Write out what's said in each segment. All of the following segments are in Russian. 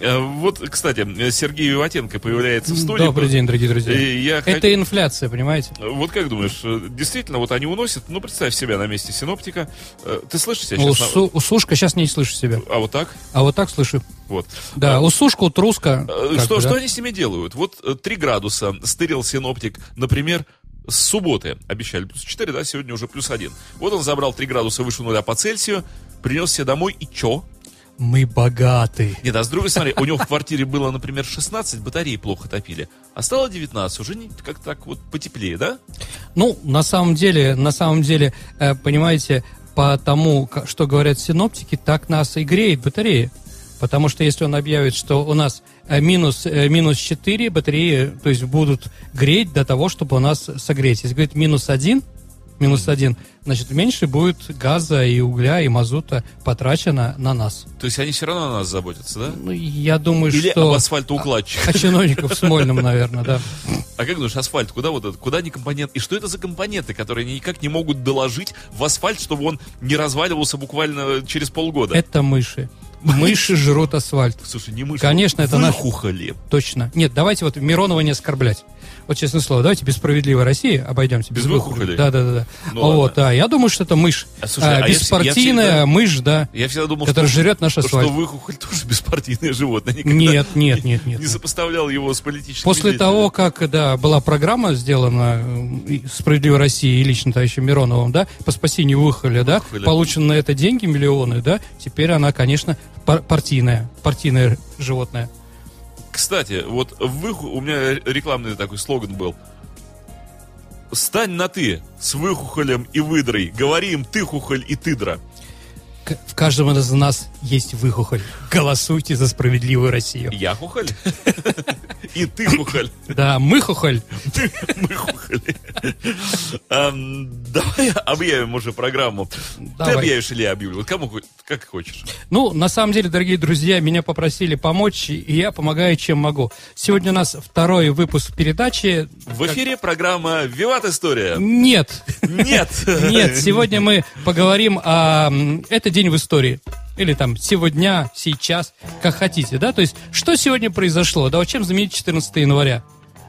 Э, Вот, кстати, Сергей Виватенко появляется в студии. Добрый день, дорогие друзья. Я Это инфляция, понимаете? Вот как думаешь, э, действительно, вот они уносят, ну, представь себя на месте синоптика. Э, Ты слышишь себя сейчас? су- у сушка сейчас не слышу себя. А вот так? А вот так слышу. Вот. Да, А, у сушка, у труска. э, Что, бы, что да. они с ними делают? Вот э, 3 градуса стырил синоптик, например, с субботы обещали плюс 4, да, сегодня уже плюс 1. Вот он забрал 3 градуса выше нуля по Цельсию, принес себе домой и чё? Мы богаты. Нет, а с другой стороны, у него в квартире было, например, 16, батареи плохо топили, а стало 19, уже не, как так вот потеплее, да? Ну, на самом деле, на самом деле, э, понимаете, по тому, что говорят синоптики, так нас и греет батарея. Потому что если он объявит, что у нас э, минус, э, минус 4 батареи, то есть будут греть до того, чтобы у нас согреть. Если говорит минус 1, минус 1, значит, меньше будет газа и угля и мазута потрачено на нас. То есть они все равно о нас заботятся, да? Ну, я думаю, Или что... об асфальтоукладчиках. О чиновников в Смольном, наверное, да. А как думаешь, асфальт, куда вот этот, куда не компонент? И что это за компоненты, которые они никак не могут доложить в асфальт, чтобы он не разваливался буквально через полгода? Это мыши. Мыши жрут асфальт. Слушай, не мышь. Конечно, это наш-. Точно. Нет, давайте вот Миронова не оскорблять. Вот честное слово, давайте без справедливой России обойдемся. Без выхухолей? Да, да, да. да. Ну вот, ладно. да. Я думаю, что это мышь. А, слушай, А, а я вс- я беспартийная всегда- мышь, да. Я всегда думал, Который что, жрет наш что асфальт. выхухоль тоже беспартийное животное. Никогда Нет, нет, нет, нет. не сопоставлял его с политическим После того, как да, была программа сделана э, «Справедливой России» и лично товарищем Мироновым, да, по спасению выхоля, да, Выхоля. получены на это деньги, миллионы, да, теперь она, конечно, пар- партийная, партийное животное. Кстати, вот выху... у меня рекламный такой слоган был. Стань на ты с выхухолем и выдрой. Говори им ты хухоль и тыдра. В каждом из нас есть выхухоль. Голосуйте за «Справедливую Россию». Я хухоль. И ты хухоль. Да, мы хухоль. Мы хухоль. Давай объявим уже программу. Ты объявишь или я объявлю? Вот Кому как хочешь. Ну, на самом деле, дорогие друзья, меня попросили помочь, и я помогаю, чем могу. Сегодня у нас второй выпуск передачи. В эфире программа «Виват История». Нет, Нет. нет, сегодня мы поговорим о... Это день в истории. Или там сегодня, сейчас, как хотите, да? То есть, что сегодня произошло? Да вот чем заменить 14 января?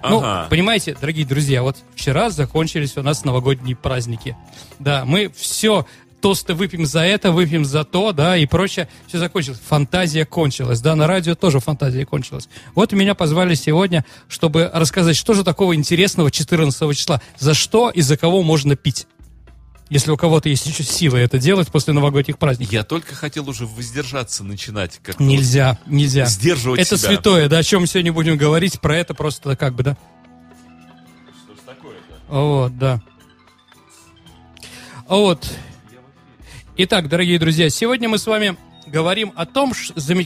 Ну, Ага. понимаете, дорогие друзья, вот вчера закончились у нас новогодние праздники. Да, мы все тосты выпьем за это, выпьем за то, да, и прочее. Все закончилось. Фантазия кончилась, да, на радио тоже фантазия кончилась. Вот меня позвали сегодня, чтобы рассказать, что же такого интересного 14 числа, за что и за кого можно пить. Если у кого-то есть еще силы это делать после новогодних праздников. Я только хотел уже воздержаться начинать. Как Нельзя, нельзя. Сдерживать Это себя. святое, да, о чем мы сегодня будем говорить, про это просто как бы, да. Что ж такое-то? Вот, да. Вот. Итак, дорогие друзья, сегодня мы с вами говорим о том,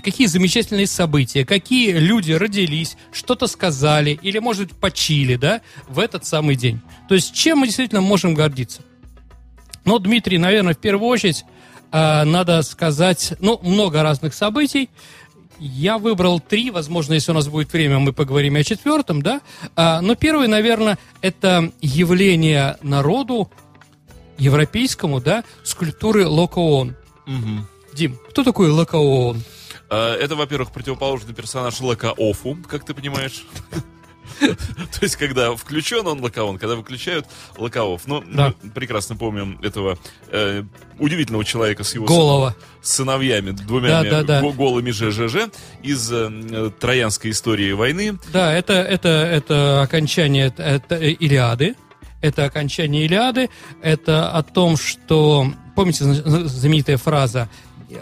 какие замечательные события, какие люди родились, что-то сказали или, может быть, почили, да, в этот самый день. То есть, чем мы действительно можем гордиться? Ну, Дмитрий, наверное, в первую очередь а, надо сказать, ну, много разных событий. Я выбрал три, возможно, если у нас будет время, мы поговорим о четвертом, да. А, но первый, наверное, это явление народу европейскому, да, скульптуры Локоон. Мгм. Дим, кто такой Локоон? А, Это, во-первых, противоположный персонаж Лакаофу, как ты понимаешь. То есть, когда включен он Лакаон, когда выключают Лакаоф. Ну, Да. мы прекрасно помним этого э, удивительного человека с его Голова. сыновьями, двумя Да, да, да. го- голыми ЖЖЖ из э, троянской истории войны. Да, это, это, это окончание это, Илиады. Это окончание Илиады. Это о том, что... Помните зна- знаменитая фраза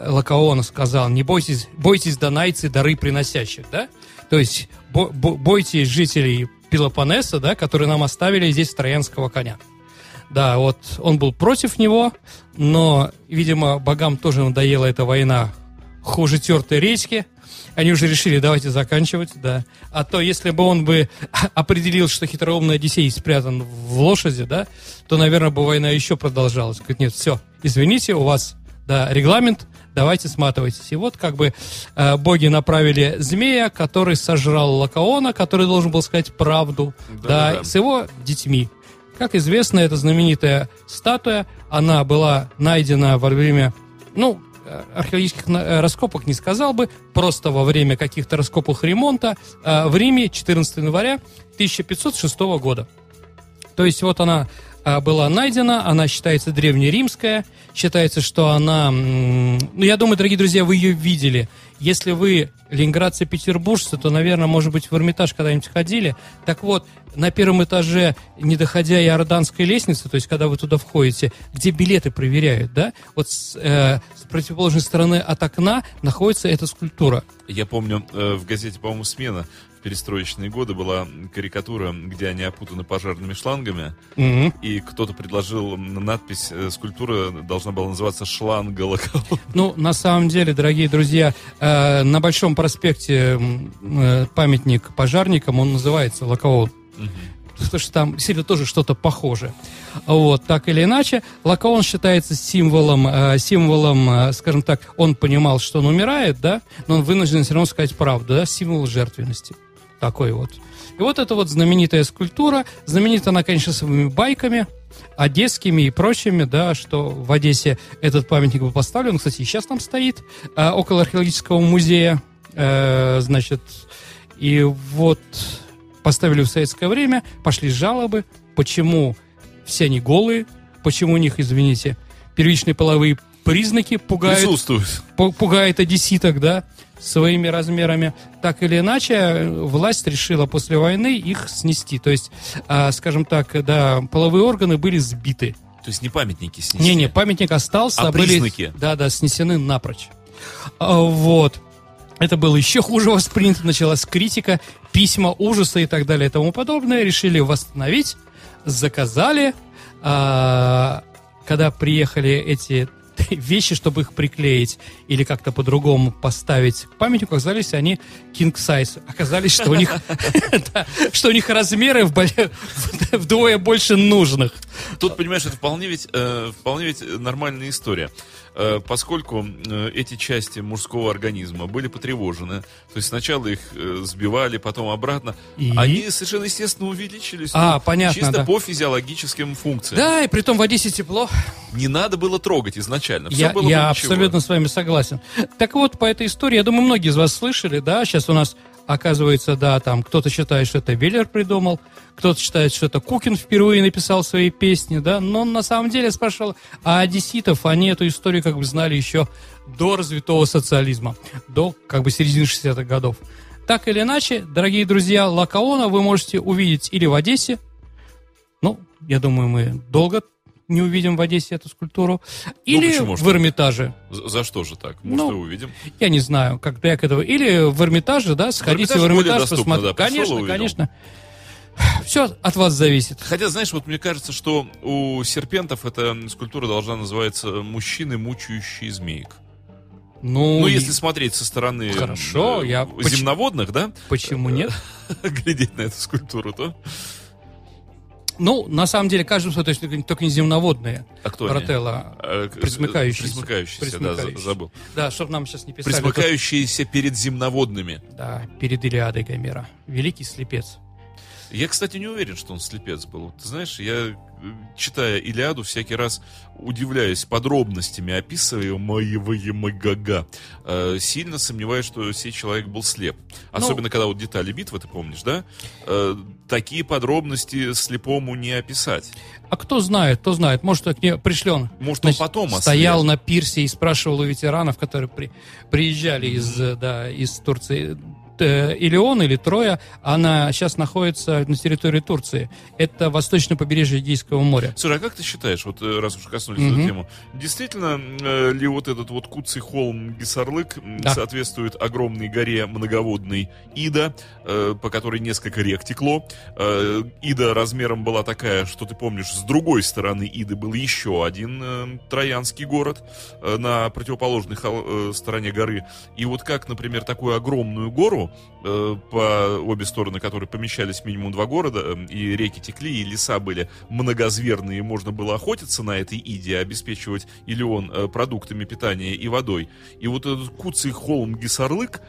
Лакаона сказал, не бойтесь, бойтесь донайцы, дары приносящих, да? То есть бо- бо- бойтесь жителей Пелопоннеса, да, которые нам оставили здесь троянского коня. Да, вот он был против него, но, видимо, богам тоже надоела эта война хуже тертой речки. Они уже решили, давайте заканчивать, да. А то, если бы он бы определил, что хитроумный Одиссей спрятан в лошади, да, то, наверное, бы война еще продолжалась. Говорит, нет, все, извините, у вас, да, регламент, давайте сматывайтесь. И вот как бы э, боги направили змея, который сожрал Лакаона, который должен был сказать правду, да, Да-да-да. с его детьми. Как известно, эта знаменитая статуя, она была найдена во время, ну, э, археологических на- раскопок не сказал бы, просто во время каких-то раскопов ремонта э, в Риме 14 января 1506 года. То есть вот она была найдена, она считается древнеримская, считается, что она, ну я думаю, дорогие друзья, вы ее видели. Если вы ленинградцы, петербуржцы, то, наверное, может быть, в Эрмитаж когда-нибудь ходили. Так вот, на первом этаже, не доходя Иорданской лестницы, то есть когда вы туда входите, где билеты проверяют, да, вот с, э, с противоположной стороны от окна находится эта скульптура. Я помню, э, в газете, по-моему, «Смена» перестроечные годы была карикатура, где они опутаны пожарными шлангами, Мгм. и кто-то предложил надпись, э, скульптура должна была называться «Шланга локал». Ну, на самом деле, дорогие друзья, э, на Большом проспекте э, памятник пожарникам, он называется Лакаон. Потому что там действительно тоже что-то похожее. Вот, так или иначе, Лакаон считается символом, символом, скажем так, он понимал, что он умирает, да, но он вынужден все равно сказать правду, да, символ жертвенности. Такой вот. И вот эта вот знаменитая скульптура, знаменита она, конечно, своими байками, одесскими и прочими, да, что в Одессе этот памятник был поставлен, кстати, и сейчас там стоит, э, около археологического музея, э, значит, и вот поставили в советское время, пошли жалобы, почему все они голые, почему у них, извините, первичные половые признаки пугают, Присутствует. пу- пугает одесситок, да, своими размерами. Так или иначе, власть решила после войны их снести. То есть, а, скажем так, да, половые органы были сбиты. То есть не памятники снесли. Не-не, памятник остался, А были, признаки? да, да, снесены напрочь. А, Вот. Это было еще хуже воспринято, началась критика, письма, ужасы и так далее и тому подобное. Решили восстановить, заказали. А, когда приехали эти вещи, чтобы их приклеить или как-то по-другому поставить к памятнику, оказались они king size. Оказались, что у них, что у них размеры вдвое больше нужных. Тут, понимаешь, это вполне ведь, э, вполне ведь нормальная история. Э, поскольку э, эти части мужского организма были потревожены, то есть сначала их э, сбивали, потом обратно, И? они совершенно естественно увеличились. А, ну, понятно, Чисто да. по физиологическим функциям. Да, и при том в Одессе тепло. Не надо было трогать изначально. Все Я, было бы я ничего. абсолютно с вами согласен. Так вот, по этой истории, я думаю, многие из вас слышали, да, сейчас у нас оказывается, да, там кто-то считает, что это Веллер придумал, кто-то считает, что это Кукин впервые написал свои песни, да, но на самом деле спрашивал, а одесситов, они эту историю как бы знали еще до развитого социализма, до как бы середины 60-х годов. Так или иначе, дорогие друзья, Лакаона вы можете увидеть или в Одессе, ну, я думаю, мы долго не увидим в Одессе эту скульптуру, или почему ж в Эрмитаже. За, за что же так? Может, Ну, и увидим. Я не знаю, как я к этому. Или в Эрмитаже, да, сходите в Эрмитаже более Эрмитаж, посмотрите. да, Конечно, конечно. Все от вас зависит. Хотя, знаешь, вот мне кажется, что у серпентов эта скульптура должна называться «Мужчины, мучающие змеек». Ну, Ну, и если смотреть со стороны Хорошо, э, я- земноводных, да, почему нет? глядеть на эту скульптуру, то... Ну, на самом деле, каждый, то есть только не земноводные. А кто. Э, к- Присмыкающиеся. Присмыкающиеся, да, забыл. Да, чтобы нам сейчас не писали. Присмыкающиеся перед земноводными. Да, перед Илиадой Гомера. Великий слепец. Я, кстати, не уверен, что он слепец был. Ты знаешь, я, э, читая Илиаду, всякий раз удивляюсь подробностями описываемого Гага. Э, сильно сомневаюсь, что сей человек был слеп. Особенно, когда вот детали битвы, ты помнишь, да? Э, такие подробности слепому не описать. А кто знает, кто знает. Может, к ней пришлен. Может, он потом стоял ослеп. на пирсе и спрашивал у ветеранов, которые при- приезжали из, э, да, из Турции. Т- Или он, или Троя, она сейчас находится на территории Турции. Это восточное побережье Эгейского моря. Слушай, а как ты считаешь, вот э, раз уж коснулись Мгм. эту тему, действительно э, ли вот этот вот Куцый холм Гисарлык Да. соответствует огромной горе многоводной Ида, э, по которой несколько рек текло? Э, Ида размером была такая, что ты помнишь, с другой стороны Иды был еще один э, троянский город э, на противоположной хол- э, стороне горы. И вот как, например, такую огромную гору, э, по обе стороны которой помещались минимум два города, э, и реки текли, и леса были многозверные, и можно было охотиться на этой Иде, обеспечивать Илеон э, продуктами питания и водой. И вот этот Куцый холм Гисарлык,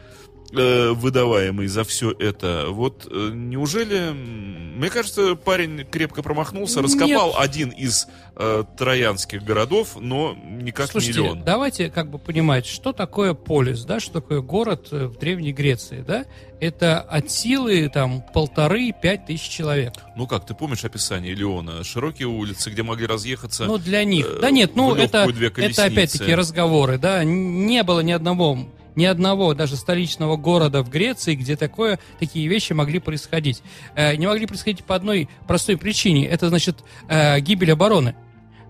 э, выдаваемый за все это. Вот э, неужели, мне кажется, парень крепко промахнулся, раскопал Нет. один из э, троянских городов, но никак Слушайте, не миллион. давайте как бы понимать, что такое полис, да, что такое город э, в Древней Греции, да? Это от силы там полторы-пять тысяч человек. Ну как, ты помнишь описание Леона? Широкие улицы, где могли разъехаться. Ну для них, э, да нет, ну это, это опять-таки разговоры, да, не было ни одного ни одного даже столичного города в Греции, где такое, такие вещи могли происходить. Э, не могли происходить по одной простой причине. Это значит э, гибель обороны.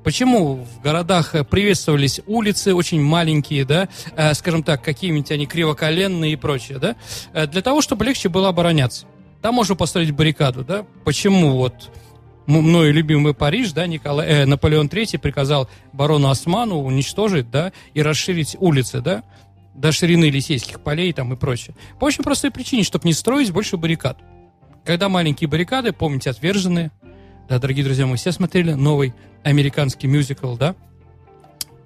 Почему в городах приветствовались улицы очень маленькие, да, э, скажем так, какие-нибудь они кривоколенные и прочее, да, для того, чтобы легче было обороняться. Там можно построить баррикаду, да. Почему вот мною любимый Париж, да, Николай, э, Наполеон III приказал барону Осману уничтожить, да, и расширить улицы, да, до ширины Елисейских полей там и прочее. По очень простой причине, чтобы не строить больше баррикад. Когда маленькие баррикады, помните, отверженные, да, дорогие друзья, мы все смотрели новый американский мюзикл, да,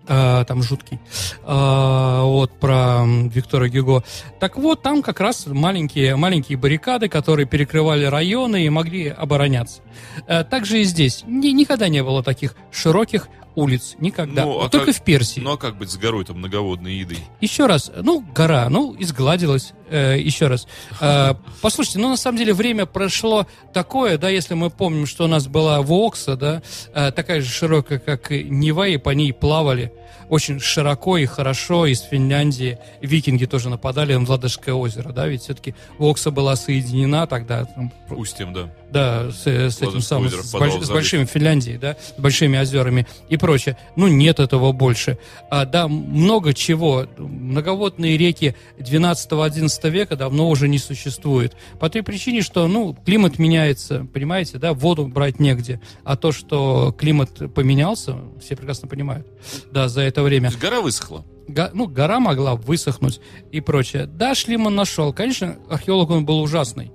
а, там жуткий, а, вот про Виктора Гюго. Так вот, там как раз маленькие, маленькие баррикады, которые перекрывали районы и могли обороняться. А, также и здесь. Ни, никогда не было таких широких улиц. Никогда. Ну, а Только как, в Персии. Ну а как быть с горой там многоводной едой? Еще раз. Ну, гора, ну, изгладилась. Э, еще раз. Э, послушайте, ну на самом деле время прошло такое, да, если мы помним, что у нас была Вокса, да, э, такая же широкая, как Нева, и по ней плавали очень широко и хорошо из Финляндии. Викинги тоже нападали на Ладожское озеро, да, ведь все-таки Вокса была соединена тогда. Устьем, да. Да, с, с этим самым, с, больш, с большими Финляндией, да, с большими озерами и прочее. Ну, нет этого больше. А, да, много чего. Многоводные реки 12-11 века давно уже не существует. По той причине, что, ну, климат меняется, понимаете, да, воду брать негде. А то, что климат поменялся, все прекрасно понимают. Да, за это время. гора высохла? Го, ну, гора могла высохнуть и прочее. Да, Шлиман нашел. Конечно, археолог он был ужасный.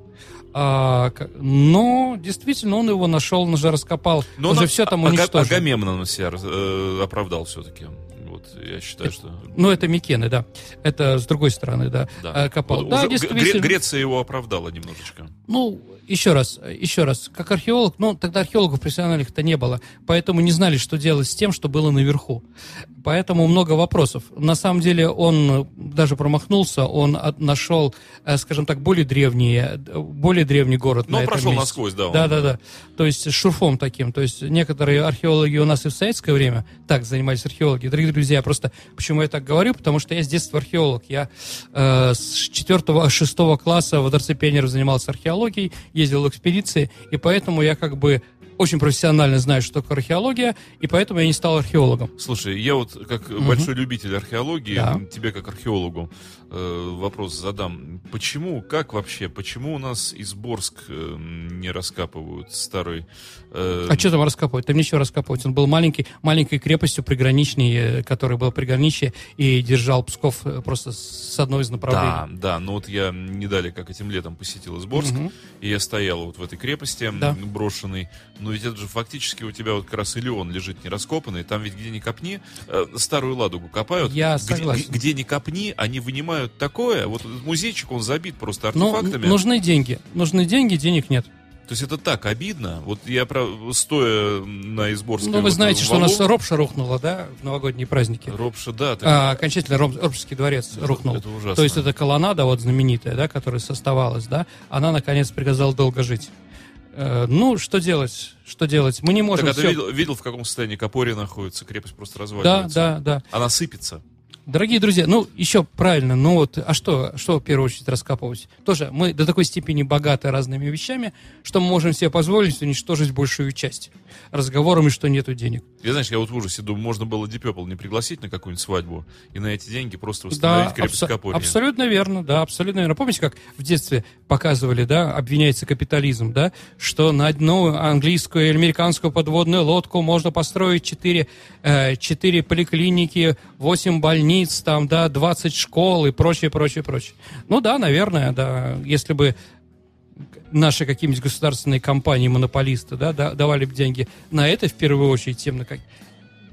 А, но действительно он его нашел, он уже раскопал, но уже все там уничтожил. Агамемнон себя э, оправдал все-таки. Вот, я считаю, это, что... Ну, это Микены, да. Это с другой стороны, да, да. Э, копал. Вот, да, действительно. Греция его оправдала немножечко. Ну, еще раз, еще раз, как археолог, ну, тогда археологов профессиональных-то не было, поэтому не знали, что делать с тем, что было наверху. Поэтому много вопросов. На самом деле он даже промахнулся, он нашел, э, скажем так, более древний, более древний город Но на прошел месте. насквозь, да. Да, да, да. То есть с шурфом таким. То есть некоторые археологи у нас и в советское время так занимались археологи. Дорогие друзья, просто почему я так говорю? Потому что я с детства археолог. Я э, с 4-6 класса в Дворце пионеров занимался археологией, ездил в экспедиции, и поэтому я как бы очень профессионально знаю, что такое археология, и поэтому я не стал археологом. Слушай, я вот как угу. большой любитель археологии, да. тебе как археологу э, вопрос задам. Почему, как вообще, почему у нас Изборск э, не раскапывают старый... Э... А что там раскапывать? Там ничего раскапывать. Он был маленький, маленькой крепостью приграничной, э, который был приграничье и держал Псков э, просто с одной из направлений. Да, да, но вот я не как этим летом посетил Изборск, угу. и я стоял вот в этой крепости да. брошенной, но ведь это же фактически у тебя вот как раз Илеон лежит не раскопанный, там ведь где ни копни, э, старую ладугу копают. Я согласен. Где, где ни копни, они вынимают такое, вот музейчик, он забит просто артефактами. Но нужны деньги, нужны деньги, денег нет. То есть это так обидно. Вот я стоя на Изборской... Ну, вы знаете, что у нас Ропша рухнула, да, в новогодние праздники. Ропша, да. Так... А, окончательно Роб, Ропшский дворец это, рухнул. Это ужасно. То есть это колоннада вот знаменитая, да, которая составалась, да, она, наконец, приказала долго жить. Э, ну, что делать? Что делать? Мы не можем. Так, а все... ты видел, видел, в каком состоянии Копори находится? Крепость просто разваливается. Да, да, да. Она сыпется. Дорогие друзья, ну, еще правильно, ну вот, а что, что в первую очередь раскапывать? Тоже мы до такой степени богаты разными вещами, что мы можем себе позволить уничтожить большую часть разговорами, что нету денег. Я, знаешь, я вот в ужасе думаю, можно было Deep не пригласить на какую-нибудь свадьбу и на эти деньги просто восстановить да, крепость абсо-. Абсолютно верно, да, абсолютно верно. Помните, как в детстве показывали, да, обвиняется капитализм, да, что на одну английскую или американскую подводную лодку можно построить 4, э, 4 поликлиники, 8 больниц, там, да, 20 школ и прочее, прочее, прочее. Ну да, наверное, да, если бы наши какие-нибудь государственные компании, монополисты, да, давали бы деньги на это в первую очередь, тем на как...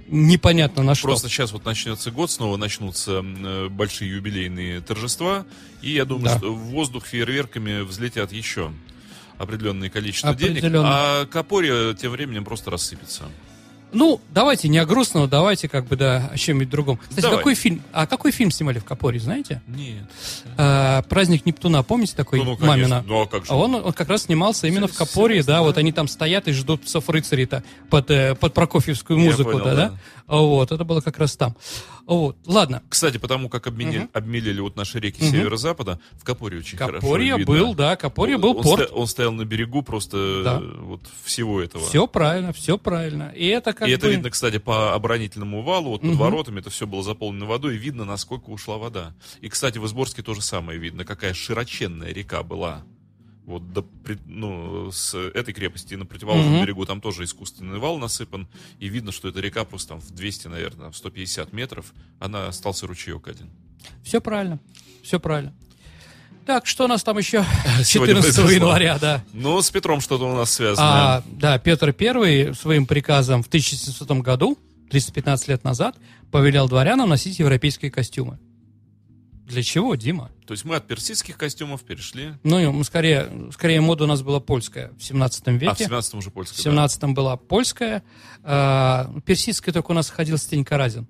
непонятно на что. Просто сейчас вот начнется год, снова начнутся э, большие юбилейные торжества, и я думаю, Да. что в воздух фейерверками взлетят еще определенное количество денег, а Капория тем временем просто рассыпется. Ну, давайте не о грустном, давайте как бы, да, о чем-нибудь другом. Кстати, Давай. какой фильм, а какой фильм снимали в Капоре, знаете? Нет. А, «Праздник Нептуна», помните такой, Ну, ну, мамина? Ну, а как же? Он, он как раз снимался именно в Капоре, да, вот они там стоят и ждут псов рыцарей-то под, э, под Прокофьевскую музыку, понял, да, да? Вот, это было как раз там. Вот, ладно. Кстати, потому как обмели- Мгм. обмелели вот наши реки Мгм. северо-запада, в Капоре очень хорошо Капорья видно. был, да, Капорья был он, порт. сто- он стоял на берегу просто Да. вот всего этого. Все правильно, все правильно. И это как и бы... это видно, кстати, по оборонительному валу, вот под Мгм. воротами это все было заполнено водой, и видно, насколько ушла вода. И, кстати, в Изборске то же самое видно, какая широченная река была. Вот до, ну, с этой крепости на противоположном Мгм. берегу там тоже искусственный вал насыпан, и видно, что эта река просто там в 200, наверное, в 150 метров, она остался ручеек один. Все правильно, все правильно. Так, что у нас там еще Сегодня 14 произошло. января, да. Ну, с Петром что-то у нас связано. А, да, Петр I своим приказом в 1700 году, 315 лет назад, повелел дворянам носить европейские костюмы. Для чего, Дима? То есть мы от персидских костюмов перешли... Ну, мы скорее, скорее мода у нас была польская в 17 А, в веке. 17-м уже польская. в 17 была польская. А, персидская только у нас ходил Стенька Разин.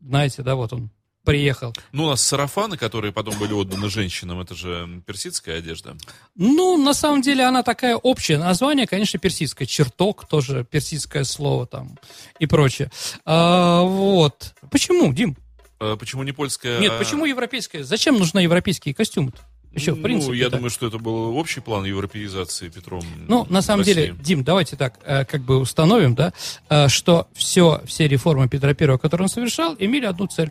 Знаете, да, вот он приехал. Ну, у нас сарафаны, которые потом были отданы женщинам, это же персидская одежда. Ну, на самом деле, она такая общее название, конечно, персидское. Чертог тоже персидское слово там и прочее. А, вот. Почему, Дим? А почему не польская? Нет, а- почему европейская? Зачем нужны европейские костюмы-то? Еще, в Ну, принципе. я думаю, что это был общий план европеизации Петром. Ну, на самом России. деле, Дим, давайте так, э, как бы установим, да, э, что все, все реформы Петра Первого, которые он совершал, имели одну цель.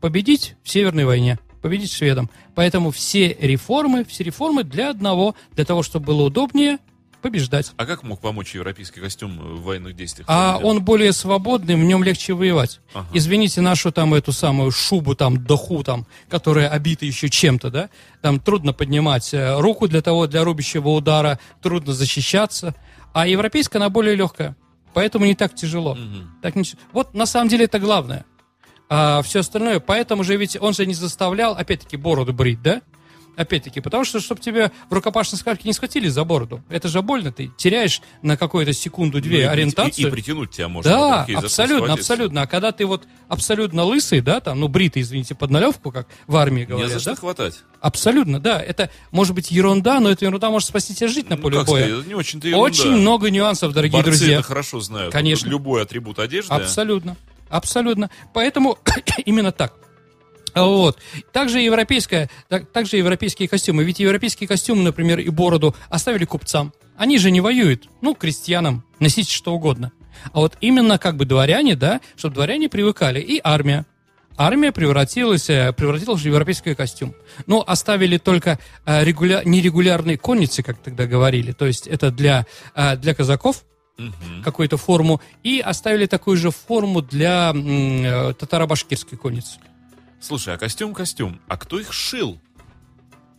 Победить в Северной войне, победить шведам. Поэтому все реформы, все реформы для одного, для того, чтобы было удобнее побеждать. А как мог помочь европейский костюм в военных действиях? А он более свободный, в нем легче воевать. Ага. Извините нашу там эту самую шубу там, доху там, которая обита еще чем-то, да? Там трудно поднимать э, руку для того, для рубящего удара, трудно защищаться. А европейская, она более легкая. Поэтому не так тяжело. Мгм. Так не- Вот на самом деле это главное. А все остальное, поэтому же ведь он же не заставлял, опять-таки, бороду брить, да? Опять-таки, потому что, чтобы тебя в рукопашной схватке не схватили за бороду, это же больно, ты теряешь на какую-то секунду-две Ну, и ориентацию. И, и притянуть тебя можно. Да, абсолютно, абсолютно. А когда ты вот абсолютно лысый, да, там, ну, бритый, извините, под налевку, как в армии Не говорят, за что да? хватать. Абсолютно, да. Это может быть ерунда, но эта ерунда может спасти тебе жизнь на Ну, поле боя. сказать, не очень-то. Очень много нюансов, дорогие Борцы друзья. это хорошо знают. Конечно. Любой атрибут одежды. Абсолютно. Абсолютно. Поэтому именно так. Вот. Также европейская, так, также европейские костюмы. Ведь европейские костюмы, например, и бороду оставили купцам. Они же не воюют. Ну, крестьянам носить что угодно. А вот именно как бы дворяне, да, чтобы дворяне привыкали. И армия. Армия превратилась, э, превратилась в европейский костюм. Но оставили только э, регуля- нерегулярные конницы, как тогда говорили. То есть это для, э, для казаков, Мгм. какую-то форму, и оставили такую же форму для м, татаро-башкирской конницы. Слушай, а костюм костюм. А кто их шил?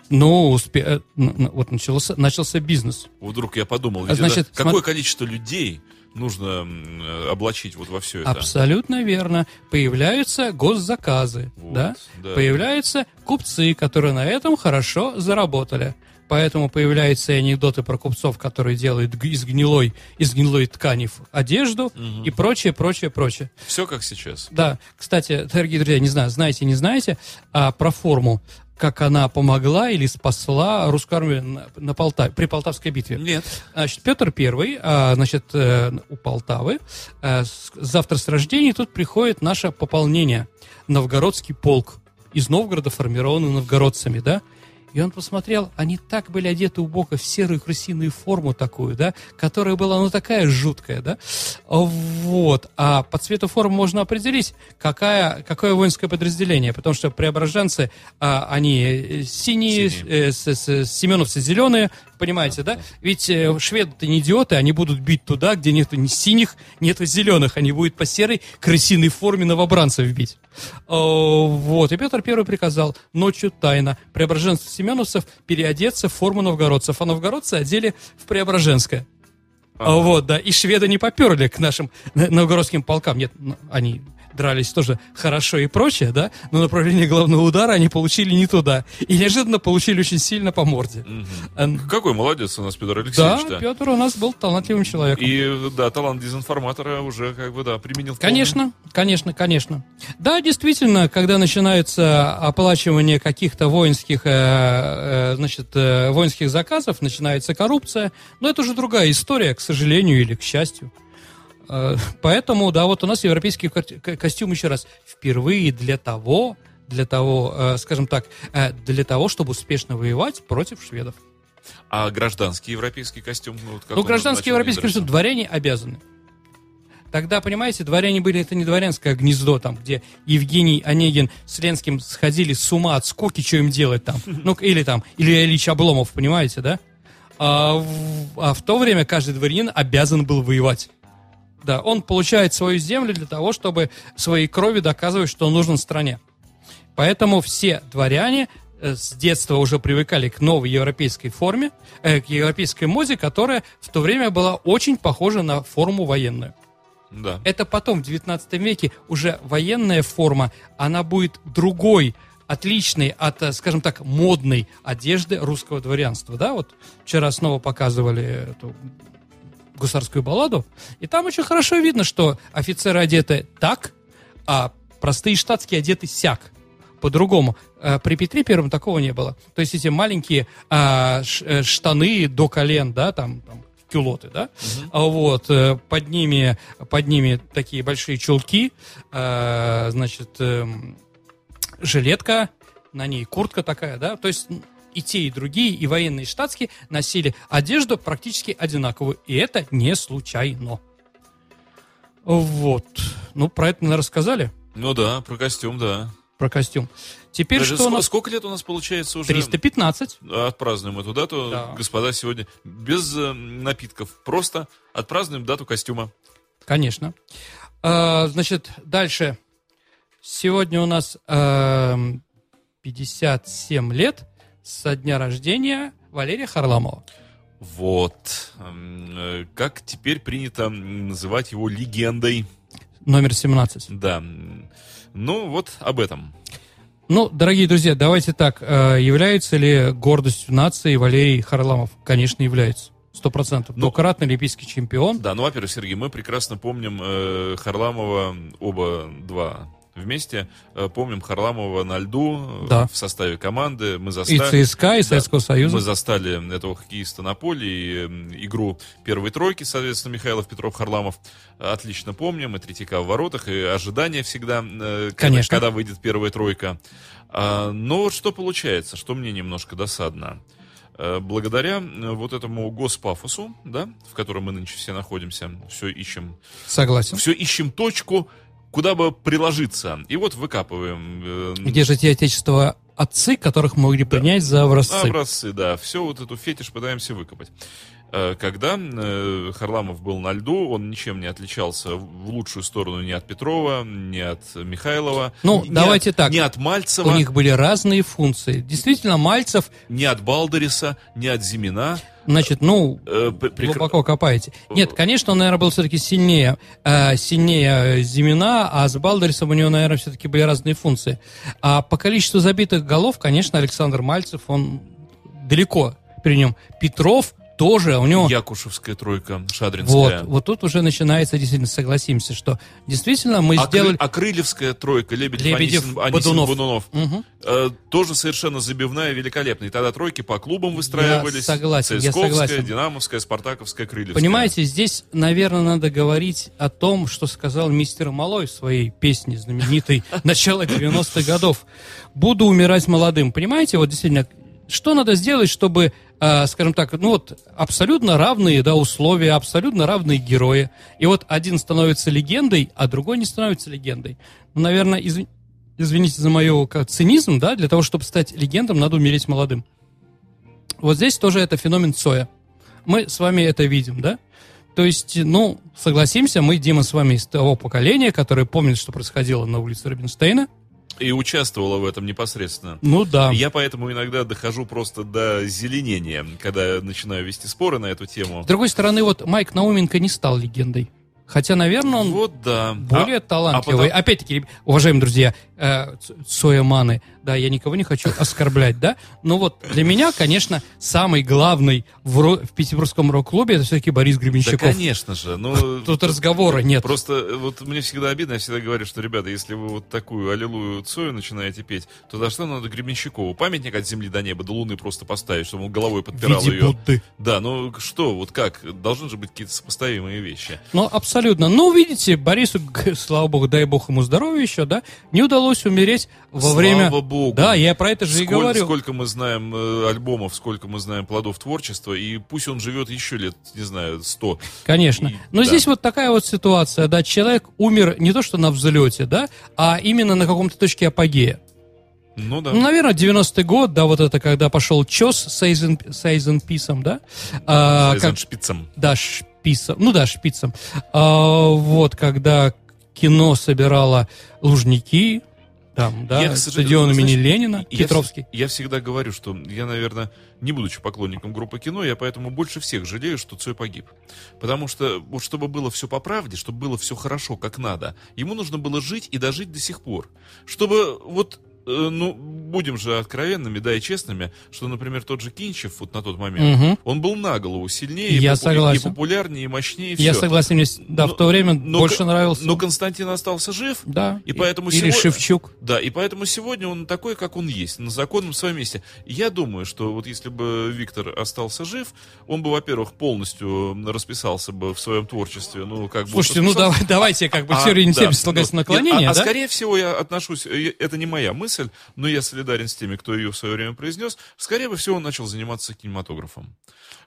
Ну, успе- э, вот начался, начался бизнес. Вдруг я подумал, ведь А значит, это- какое смо- количество людей нужно э, облачить вот во все это? Абсолютно верно. Появляются госзаказы, Вот, да? да. Появляются купцы, которые на этом хорошо заработали. Поэтому появляются и анекдоты про купцов, которые делают из гнилой, из гнилой ткани одежду Мгм. и прочее, прочее, прочее. Все как сейчас. Да, кстати, дорогие друзья, не знаю, знаете, не знаете, а про форму, как она помогла или спасла русскую армию на, на Полтаве, при Полтавской битве. Нет. Значит, Петр Первый, а, значит, э, у Полтавы, э, с- завтра с рождения тут приходит наше пополнение, новгородский полк, из Новгорода формированный новгородцами, да, и он посмотрел, они так были одеты убоко в серую крысиную форму такую, да, которая была, ну, такая жуткая, да, вот, а по цвету формы можно определить, какая, какое воинское подразделение, потому что преображенцы, а, они э, синие, Синие. э, с- с- семеновцы зеленые, понимаете, да? Ведь э, шведы-то не идиоты, они будут бить туда, где нету ни синих, нету зеленых, они будут по серой крысиной форме новобранцев бить. О, вот, и Петр Первый приказал ночью тайно преображенцев семеновцев переодеться в форму новгородцев, а новгородцы одели в преображенское. Ага. Вот, да. И шведы не поперли к нашим новгородским полкам. Нет, ну, они дрались тоже хорошо и прочее, да, но направление главного удара они получили не туда. И неожиданно получили очень сильно по морде. Угу. Какой молодец у нас Петр Алексеевич Да, Петр у нас был талантливым человеком. И, да, талант дезинформатора уже, как бы, да, применил. Конечно, конечно, конечно. Да, действительно, когда начинается оплачивание каких-то воинских, э, э, значит, э, воинских заказов, начинается коррупция, но это уже другая история, к сожалению или к счастью. Э, поэтому, да, вот у нас европейский костюм, еще раз, впервые для того, для того, э, скажем так, э, для того, чтобы успешно воевать против шведов. А гражданский европейский костюм? Ну, вот ну гражданский европейский костюм дворяне обязаны. Тогда, понимаете, дворяне были, это не дворянское гнездо, там, где Евгений Онегин с Ленским сходили с ума от скуки, что им делать там. Ну, или там, или Ильич Обломов, понимаете, да? А в, а в то время каждый дворянин обязан был воевать. Да, он получает свою землю для того, чтобы своей крови доказывать, что он нужен стране. Поэтому все дворяне э, с детства уже привыкали к новой европейской форме, э, к европейской моде, которая в то время была очень похожа на форму военную. Да. Это потом, в 19 веке, уже военная форма, она будет другой, отличной от, э, скажем так, модной одежды русского дворянства. Да, вот вчера снова показывали эту гусарскую балладу, и там очень хорошо видно, что офицеры одеты так, а простые штатские одеты сяк, по-другому. Э, при Петре Первом такого не было. То есть эти маленькие а, ш, штаны до колен, да, там, там кюлоты, да, угу. вот, э, под ними, под ними такие большие чулки, а, значит, эм, жилетка, на ней куртка такая, да, то есть и те, и другие, и военные, и штатские, носили одежду практически одинаковую. И это не случайно. Вот. Ну, про это, наверное, рассказали. Ну да, про костюм, да. Про костюм. Теперь Даже что сколько, у нас... сколько лет у нас получается уже? 315. Отпразднуем эту дату, да. господа, сегодня без э, напитков. Просто отпразднуем дату костюма. Конечно. А, значит, дальше. Сегодня у нас э, 57 лет со дня рождения Валерия Харламова. Вот. Э, как теперь принято называть его легендой? Номер 17. Да. Ну, вот об этом. Ну, дорогие друзья, давайте так. Э, является ли гордостью нации Валерий Харламов? Конечно, является. Сто процентов. Ну, Двукратный олимпийский чемпион. Да, ну, во-первых, Сергей, мы прекрасно помним э, Харламова, оба два вместе. Э, помним Харламова на льду э, да. в составе команды. Мы застали, и ЦСКА, и Советского Союза. Мы застали этого хоккеиста на поле и игру первой тройки, соответственно, Михайлов, Петров, Харламов. Отлично помним. И Третьяка в воротах, и ожидания всегда, э, Конечно. когда выйдет первая тройка. А, но вот что получается, что мне немножко досадно благодаря вот этому госпафосу, да, в котором мы нынче все находимся, все ищем. Согласен. Все ищем точку, куда бы приложиться. И вот выкапываем. Э, Где же те отечества отцы, которых могли принять да. за образцы? Образцы, да. Все вот эту фетиш пытаемся выкопать. Э, когда э, Харламов был на льду, он ничем не отличался в лучшую сторону ни от Петрова, ни от Михайлова. Ну, ни давайте от, так. Ни от Мальцева. У них были разные функции. Действительно, Мальцев... Ни от Балдериса, ни от Зимина. Значит, ну, э, глубоко копаете. Нет, конечно, он, наверное, был все-таки сильнее, э, сильнее Зимина, а с Балдерисом у него, наверное, все-таки были разные функции. А по количеству забитых голов, конечно, Александр Мальцев, он далеко при нем. Петров тоже у него... Якушевская тройка, Шадринская. Вот, вот тут уже начинается, действительно, согласимся, что действительно мы а сделали... А Крыльевская тройка, Лебедев, Лебедев Анисин, Анисин Бодунов. Угу. Э, тоже совершенно забивная, великолепная. И тогда тройки по клубам выстраивались. Я согласен, я согласен. Динамовская, Спартаковская, Крыльевская. Понимаете, здесь, наверное, надо говорить о том, что сказал мистер Малой в своей песне знаменитой начала 90-х годов. «Буду умирать молодым». Понимаете, вот действительно, что надо сделать, чтобы, э, скажем так, ну вот абсолютно равные да, условия, абсолютно равные герои. И вот один становится легендой, а другой не становится легендой. Ну, наверное, изв... извините за мою цинизм, да, для того, чтобы стать легендом, надо умереть молодым. Вот здесь тоже это феномен Цоя. Мы с вами это видим, да? То есть, ну, согласимся, мы, Дима, с вами из того поколения, которое помнит, что происходило на улице Рубинштейна – И участвовала в этом непосредственно. Ну да. Я поэтому иногда дохожу просто до зеленения, когда начинаю вести споры на эту тему. С другой стороны, вот Майк Науменко не стал легендой. Хотя, наверное, он Вот да. более А- талантливый. а потом- Опять-таки, уважаемые друзья, э, Ц- Цоя Маны, да, я никого не хочу оскорблять, да, но вот для меня, конечно, самый главный в, ро- в петербургском рок-клубе это все-таки Борис Да, Гребенщиков. конечно же. Ну, Тут разговора нет. Просто э, вот мне всегда обидно, я всегда говорю, что, ребята, если вы вот такую аллилуйю Цою начинаете петь, то за что надо Гребенщикову? Памятник от земли до неба, до луны просто поставить, чтобы он головой подпирал виде ее. Будды. Да, ну что, вот как? Должны же быть какие-то сопоставимые вещи. Ну, абсолютно. Ну, видите, Борису, слава богу, дай бог ему здоровья еще, да, не удалось умереть во Слава время... богу. Да, я про это же и Сколь- говорю. Сколько мы знаем э, альбомов, сколько мы знаем плодов творчества, и пусть он живет еще лет, не знаю, сто. Конечно. И- Но да. здесь вот такая вот ситуация, да, человек умер не то что на взлете, да, а именно на каком-то точке апогея. Ну да. Ну, наверное, 90-й год, да, вот это когда пошел ЧОС с Эйзенписом, да, а, как- Эйзеншпицем. да, шпицем, ну да, шпицем, А, вот, когда кино собирало Лужники, там, да, Я, стадион имени знаешь, Ленина, Я Петровский. вс- Я, всегда говорю, что я, наверное, не будучи поклонником группы кино, я поэтому больше всех жалею, что Цой погиб. Потому что, вот чтобы было все по правде, чтобы было все хорошо, как надо, ему нужно было жить и дожить до сих пор. Чтобы вот ну, будем же откровенными, да, и честными, что, например, тот же Кинчев вот на тот момент, Мгм. он был на голову сильнее, Я и, попу- согласен. и популярнее, и мощнее, и Я всё. согласен, мне да, Но- в то время но больше нравился. Но Константин остался жив, да. и поэтому Или сего- Шевчук. да, и поэтому сегодня он такой, как он есть, на законном своем месте. Я думаю, что вот если бы Виктор остался жив, он бы, во-первых, полностью расписался бы в своем творчестве. Ну, как бы Слушайте, ну давай, давайте как бы А, теорию да, несервиса слагательного ну, наклонения, нет, а, да? а скорее всего я отношусь, э, это не моя мысль, но я солидарен с теми, кто ее в свое время произнес. Скорее всего, он начал заниматься кинематографом.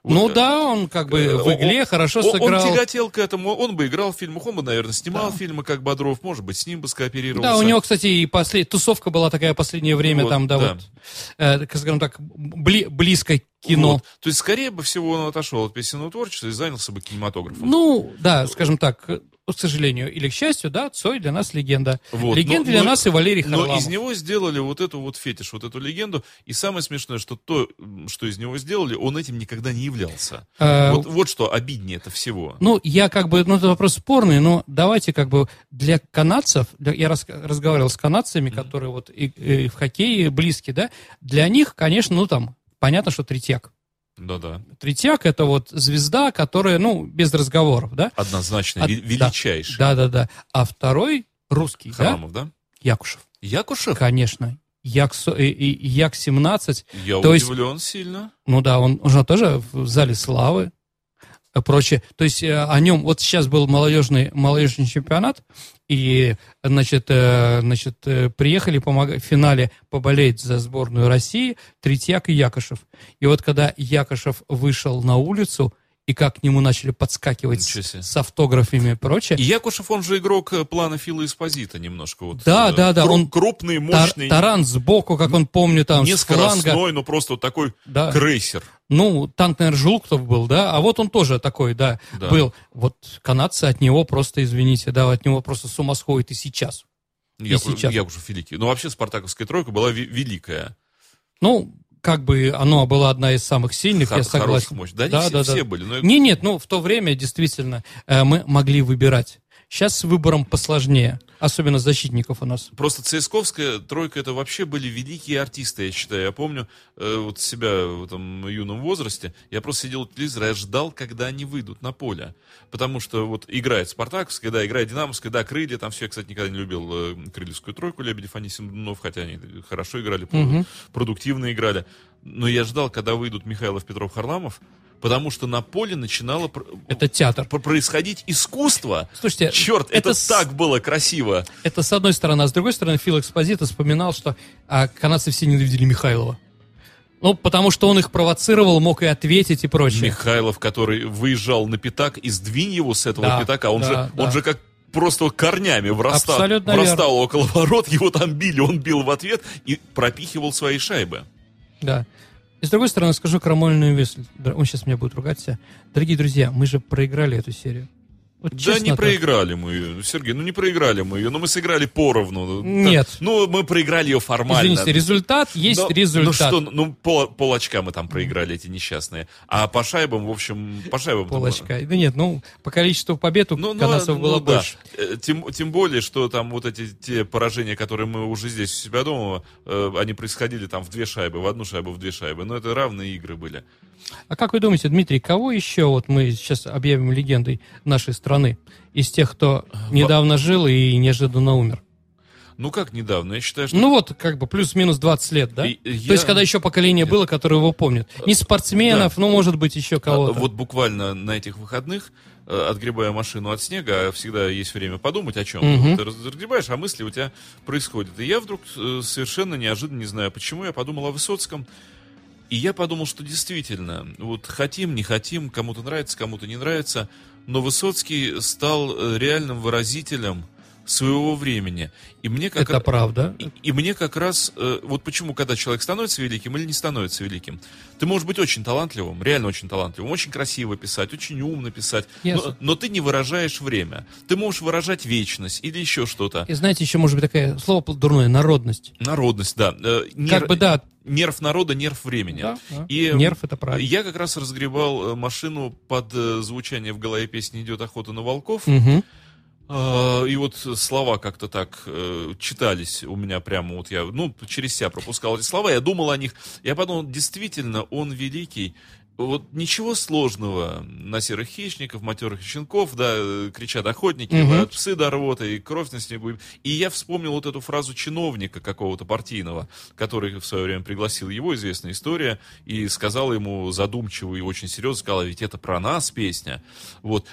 Вот, ну да, он как бы э, в игле он- хорошо он, сыграл. Он тяготел к этому, он бы играл в фильмах, он бы, наверное, снимал Да. фильмы, как Бодров, может быть, с ним бы скооперировался. Да, у него, кстати, и послед... тусовка была такая последнее время, Вот, там, да, да. вот, э, скажем так, бли- близко кино. Вот. То есть, скорее бы всего, он отошел от песенного творчества и занялся бы кинематографом. Ну, да, скажем так, к сожалению или к счастью, да, Цой для нас легенда. Вот, Легенда но- для но- нас и Валерий Но Харламов. из него сделали вот эту вот фетиш, вот эту легенду. И самое смешное, что то, что из него сделали, он этим никогда не являлся. Э, Вот, вот что обиднее это всего. Ну, я как бы, ну, это вопрос спорный, но давайте как бы для канадцев, для- я рас- разговаривал с канадцами, которые вот и, и в хоккее близки, да, для них, конечно, ну, там, понятно, что Третьяк. Да-да. Третьяк это вот звезда, которая, ну, без разговоров, да? Однозначно, От- да. величайший. Да-да-да. А второй русский, да? Харламов, да? Якушев. Якушев? Конечно. Як, со- и- и- Як-17, Я То есть- удивлен сильно. ну да, он, он же тоже в зале славы и прочее. То есть э, о нем, вот сейчас был молодежный, молодежный чемпионат, и, значит, э, значит э, приехали помога- в финале поболеть за сборную России Третьяк и Якушев. И вот когда Якушев вышел на улицу, и как к нему начали подскакивать с, с автографами и прочее, И Якушев, он же игрок э, плана Фила Эспозита немножко. Вот, Да, э, да, да, кру- он Крупный, тар- мощный, таран сбоку, как он помню, там, не фланга. скоростной, но просто вот такой Да. крейсер. Ну, танк, наверное, Жулктов был, да, а вот он тоже такой, да, Да. был. Вот канадцы от него просто, извините, да, от него просто с ума сходит и сейчас. Якушев, сейчас. Якушев великий. Ну, вообще, спартаковская тройка была ве- великая. Ну, как бы оно была одна из самых сильных, Хор- я согласен. мощных. Да, Да, все, да, да. все были. Но Не, нет, ну, в то время действительно э, мы могли выбирать. Сейчас с выбором посложнее, особенно защитников у нас. Просто ЦСКовская тройка это вообще были великие артисты, я считаю. Я помню э, вот себя в этом юном возрасте. Я просто сидел у телевизора, я ждал, когда они выйдут на поле. Потому что вот играет Спартаковская, да, играет Динамовская, да, Крылья. Там все, я, кстати, никогда не любил э, Крыльевскую тройку, Лебедев, Анисим, Дунов, хотя они хорошо играли, Мгм. продуктивно играли. Но я ждал, когда выйдут Михайлов, Петров, Харламов, потому что на поле начинало Это театр. пр- происходить искусство. Слушайте, Черт, это, это с- так было красиво. Это с одной стороны. А с другой стороны, Фил Экспозита вспоминал, что а, канадцы все ненавидели Михайлова. Ну, потому что он их провоцировал, мог и ответить и прочее. Михайлов, который выезжал на пятак, и сдвинь его с этого Да, пятака, он, да, же, да. он же как просто корнями врастал, Абсолютно врастал около ворот, его там били, он бил в ответ и пропихивал свои шайбы. Да. И с другой стороны, скажу крамольную вещь. Он сейчас меня будет ругать все. Дорогие друзья, мы же проиграли эту серию. Вот да не так. проиграли мы ее, Сергей, ну не проиграли мы ее, но мы сыграли поровну. Нет. Да, ну, мы проиграли ее формально. Извините, результат есть Но- результат. Ну что, ну пол, пол очка мы там проиграли, эти несчастные. А по шайбам, в общем, по шайбам... Полочка. Да нет, ну, по количеству побед у Ну, ну, канадцев было ну да. больше. Э, Тем, тем более, что там вот эти те поражения, которые мы уже здесь у себя дома, э, они происходили там в две шайбы, в одну шайбу, в две шайбы. Но это равные игры были. А как вы думаете, Дмитрий, кого еще вот мы сейчас объявим легендой нашей страны из тех, кто недавно жил и неожиданно умер? Ну как недавно? Я считаю, что... Ну вот, как бы плюс-минус 20 лет, да? И- и я- То есть, когда еще поколение было, которое его помнит. Не спортсменов, ну, может быть, еще А, кого-то. Вот буквально на этих выходных, э, отгребая машину от снега, а всегда есть время подумать о чем. Мгм. Ты раз- разгребаешь, а мысли у тебя происходят. И я вдруг э, совершенно неожиданно, не знаю почему, я подумал о Высоцком. И я подумал, что действительно, вот хотим, не хотим, кому-то нравится, кому-то не нравится, но Высоцкий стал э, реальным выразителем своего времени. И мне как Это раз- правда. и, и мне как раз, э, вот почему, когда человек становится великим или не становится великим, ты можешь быть очень талантливым, реально очень талантливым, очень красиво писать, очень умно писать, но, но ты не выражаешь время. Ты можешь выражать вечность или еще что-то. И знаете, еще может быть такое слово дурное, народность. Народность, да. Э, нер- Как бы, да, Нерв народа, нерв времени. да, да. И нерв это правильно. я как раз разгребал э, машину под э, звучание в голове песни «Идет охота на волков». Мгм. А, И вот слова как-то так э, читались у меня прямо вот я, ну, через себя пропускал эти слова, я думал о них, я подумал, действительно, он великий, вот ничего сложного на серых хищников, матерых щенков, да, э, кричат охотники, Мгм. да, псы до рвоты, и кровь на снегу. И я вспомнил вот эту фразу чиновника какого-то партийного, который в свое время пригласил его, известная история, и сказал ему задумчиво и очень серьезно, сказал, «А ведь это про нас песня. Вот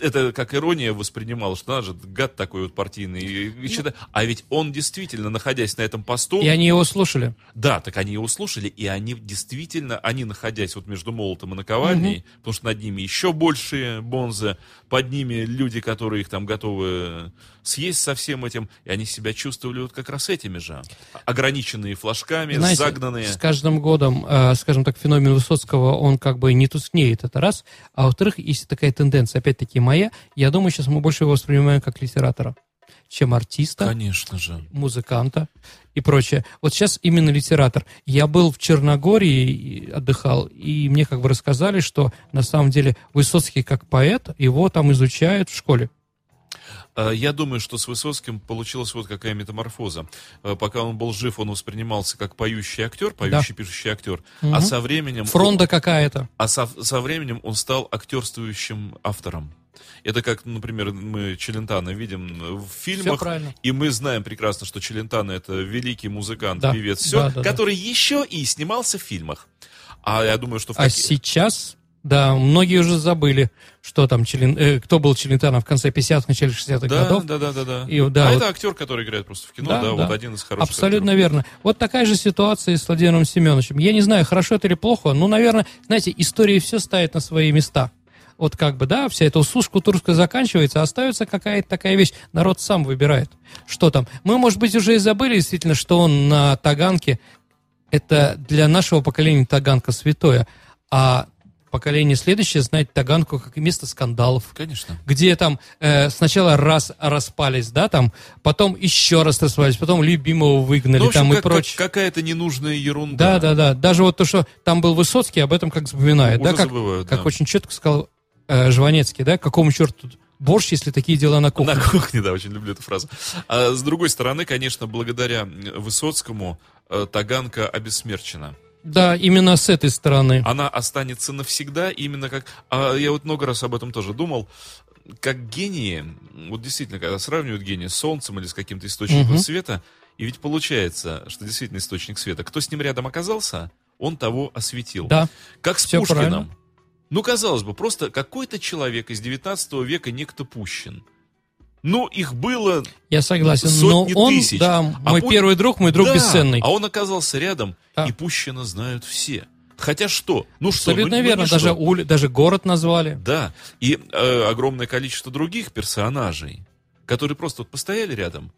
это как ирония воспринимал, что надо же, гад такой вот партийный. и- считай- А ведь он действительно, находясь на этом посту, И они его слушали. да, так они его слушали, и они действительно, они находясь вот между молотом и наковальней, потому что над ними еще большие бонзы, под ними люди, которые их там готовы съесть со всем этим, и они себя чувствовали вот как раз этими же, ограниченные флажками, Знаете, загнанные. с каждым годом, э, скажем так, феномен Высоцкого, он как бы не тускнеет, это раз. А во-вторых, есть такая тенденция, опять-таки моя, я думаю, сейчас мы больше его воспринимаем как литератора, чем артиста. Конечно же. музыканта и прочее. Вот сейчас именно литератор. Я был в Черногории, и отдыхал, и мне как бы рассказали, что на самом деле Высоцкий как поэт, его там изучают в школе. А, Я думаю, что с Высоцким получилась вот какая метаморфоза. А, Пока он был жив, он воспринимался как поющий актер, поющий, пишущий актер, а Мгм. со временем... Фронта какая-то. А со, со временем он стал актерствующим автором. Это как, например, мы Челентана видим в фильмах, и мы знаем прекрасно, что Челентано это великий музыкант, Да. певец, все, Да, да, да. который еще и снимался в фильмах. А я думаю, что в А каких- сейчас, да, многие уже забыли, что там Челен- э, кто был Челентано в конце 50-х, начале 60-х да, годов. да, да, да, да. И, да, а вот- это актер, который играет просто в кино, Да, да, да. вот один из хороших. Абсолютно актеров. верно. Вот такая же ситуация и с Владимиром Семеновичем. Я не знаю, хорошо это или плохо, но, наверное, знаете, история все ставит на свои места. Вот как бы, да, вся эта услушка турская заканчивается, остается какая-то такая вещь. Народ сам выбирает, что там. Мы, может быть, уже и забыли действительно, что он на Таганке, это для нашего поколения Таганка святое, а поколение следующее знает Таганку как место скандалов Конечно. где там э, сначала раз распались, да, там, потом еще раз распались, потом любимого выгнали, Ну, общем, там и как- как- прочее. какая-то ненужная ерунда. Да, да, да. Даже вот то, что там был Высоцкий, об этом как вспоминает, Уже да, как, забывают, как да. очень четко сказал э, Жванецкий, да, какому черту тут борщ, если такие дела на кухне. На кухне, да, очень люблю эту фразу. А с другой стороны, конечно, благодаря Высоцкому э, Таганка обессмерчена. Да, именно с этой стороны. Она останется навсегда, именно как... а я вот много раз об этом тоже думал. Как гении, вот действительно, когда сравнивают гения с Солнцем или с каким-то источником Мгм. света, и ведь получается, что действительно источник света, кто с ним рядом оказался, он того осветил. Да, Как с Всё Пушкиным. правильно. Ну, казалось бы, просто какой-то человек из 19 века некто Пущин. Ну, их было я согласен. Сотни Но он, тысяч. да, А мой пу- первый друг, мой друг Да, бесценный. А он оказался рядом, Да. и Пущина знают все. Хотя что? Ну что? Абсолютно ну, ну верно. не даже, что. ули- даже город назвали. Да. И э, огромное количество других персонажей, которые просто вот постояли рядом,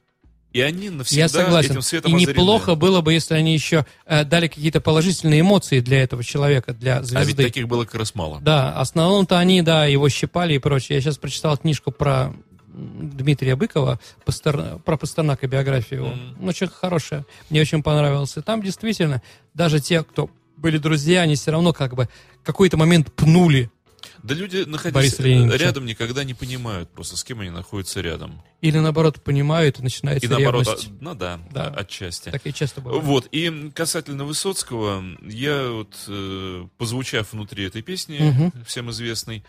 И они навсегда Я согласен. этим светом И озарены. неплохо было бы, если они еще э, дали какие-то положительные эмоции для этого человека, для А ведь звезды. таких было как раз мало. Да, основном-то они, да, его щипали и прочее. Я сейчас прочитал книжку про Дмитрия Быкова, Пастер- про Пастернака биографию его. Мгм. Очень хорошая, мне очень понравилось. И там действительно, даже те, кто были друзья, они все равно как бы какой-то момент пнули. Да люди, находясь Леонидовича. рядом, никогда не понимают просто, с кем они находятся рядом. Или наоборот понимают, и начинается И наоборот, а- ну да, Да. отчасти. Так и часто бывает. Вот, и касательно Высоцкого, я вот, э, позвучав внутри этой песни, Мгм. всем известной,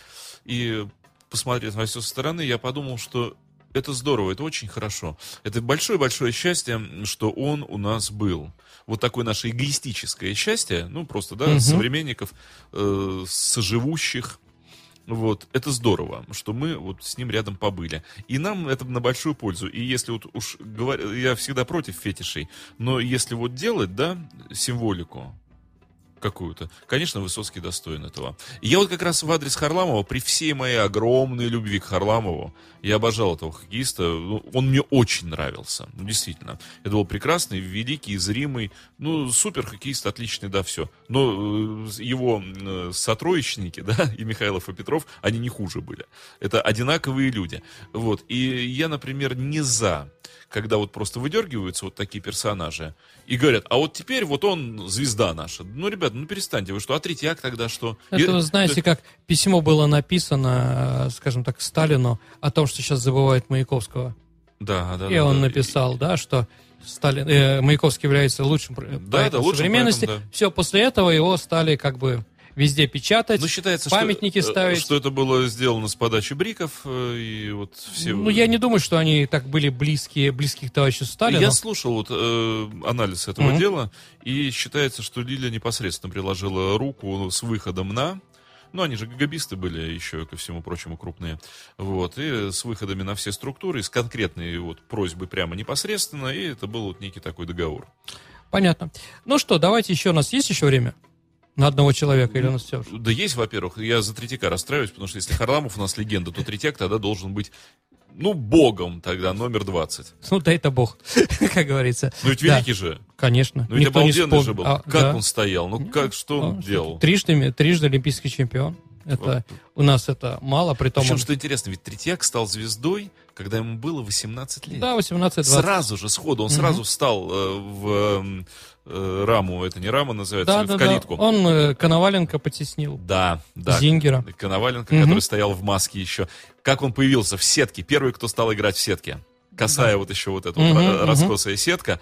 и посмотрев на все со стороны, я подумал, что это здорово, это очень хорошо. Это большое-большое счастье, что он у нас был. Вот такое наше эгоистическое счастье, ну, просто, да, Мгм. современников, э, соживущих, вот, это здорово, что мы вот с ним рядом побыли. И нам это на большую пользу. И если вот уж говоря, я всегда против фетишей, но если вот делать, да, символику какую-то, конечно, Высоцкий достоин этого. Я вот как раз в адрес Харламова, при всей моей огромной любви к Харламову, я обожал этого хоккеиста, ну, он мне очень нравился, ну, действительно. Это был прекрасный, великий, зримый, ну, супер хоккеист, отличный, да, все. Но э, его э, сотроечники, да, и Михайлов, и Петров, они не хуже были. Это одинаковые люди. Вот. И я, например, не за, когда вот просто выдергиваются вот такие персонажи и говорят, а вот теперь вот он звезда наша. Ну, ребята, ну перестаньте, вы что, а Третьяк тогда что? Это, И- вы знаете, как письмо было написано, скажем так, Сталину о том, что сейчас забывают Маяковского. Да, да, И да, он да. написал, да, что Сталин, э, Маяковский является лучшим Да, поэтом да, лучшим современности. поэтом, да. Все, после этого его стали как бы везде печатать, Ну, считается, памятники что, э, ставить. что это было сделано с подачи Бриков, э, и вот все... Ну, я не думаю, что они так были близкие, близкие к товарищу Сталину. Я слушал вот э, анализ этого Мгм. дела, и считается, что Лиля непосредственно приложила руку с выходом на... Ну, они же гагабисты были еще, ко всему прочему, крупные. Вот, и с выходами на все структуры, с конкретной вот просьбой прямо непосредственно, и это был вот некий такой договор. Понятно. Ну что, давайте еще, у нас есть еще время? На одного человека или у нас все? Да есть, во-первых, я за Третьяка расстраиваюсь, потому что если Харламов у нас легенда, то Третьяк тогда должен быть, ну, богом тогда, номер 20. Ну, да это бог, как говорится. Ну, ведь Да. великий же. Конечно. Ну, ведь Никто не обалденный спор- же был. А, как да. он стоял? Ну, как, что он Ну, делал? Трижды, трижды олимпийский чемпион. Это у нас это мало, при том Причем, он- что интересно, ведь Третьяк стал звездой, когда ему было 18 лет. Да, 18-20. Сразу же, сходу, он Мгм. сразу встал э, в м, э, раму, это не рама называется, Да, в да, да. калитку. Он э, Коноваленко потеснил. Да, да. Зингера. Коноваленко, Мгм. который стоял в маске еще. Как он появился в сетке? Первый, кто стал играть в сетке. Косая вот еще вот эта вот Мгм, ра- мгм. раскосая сетка.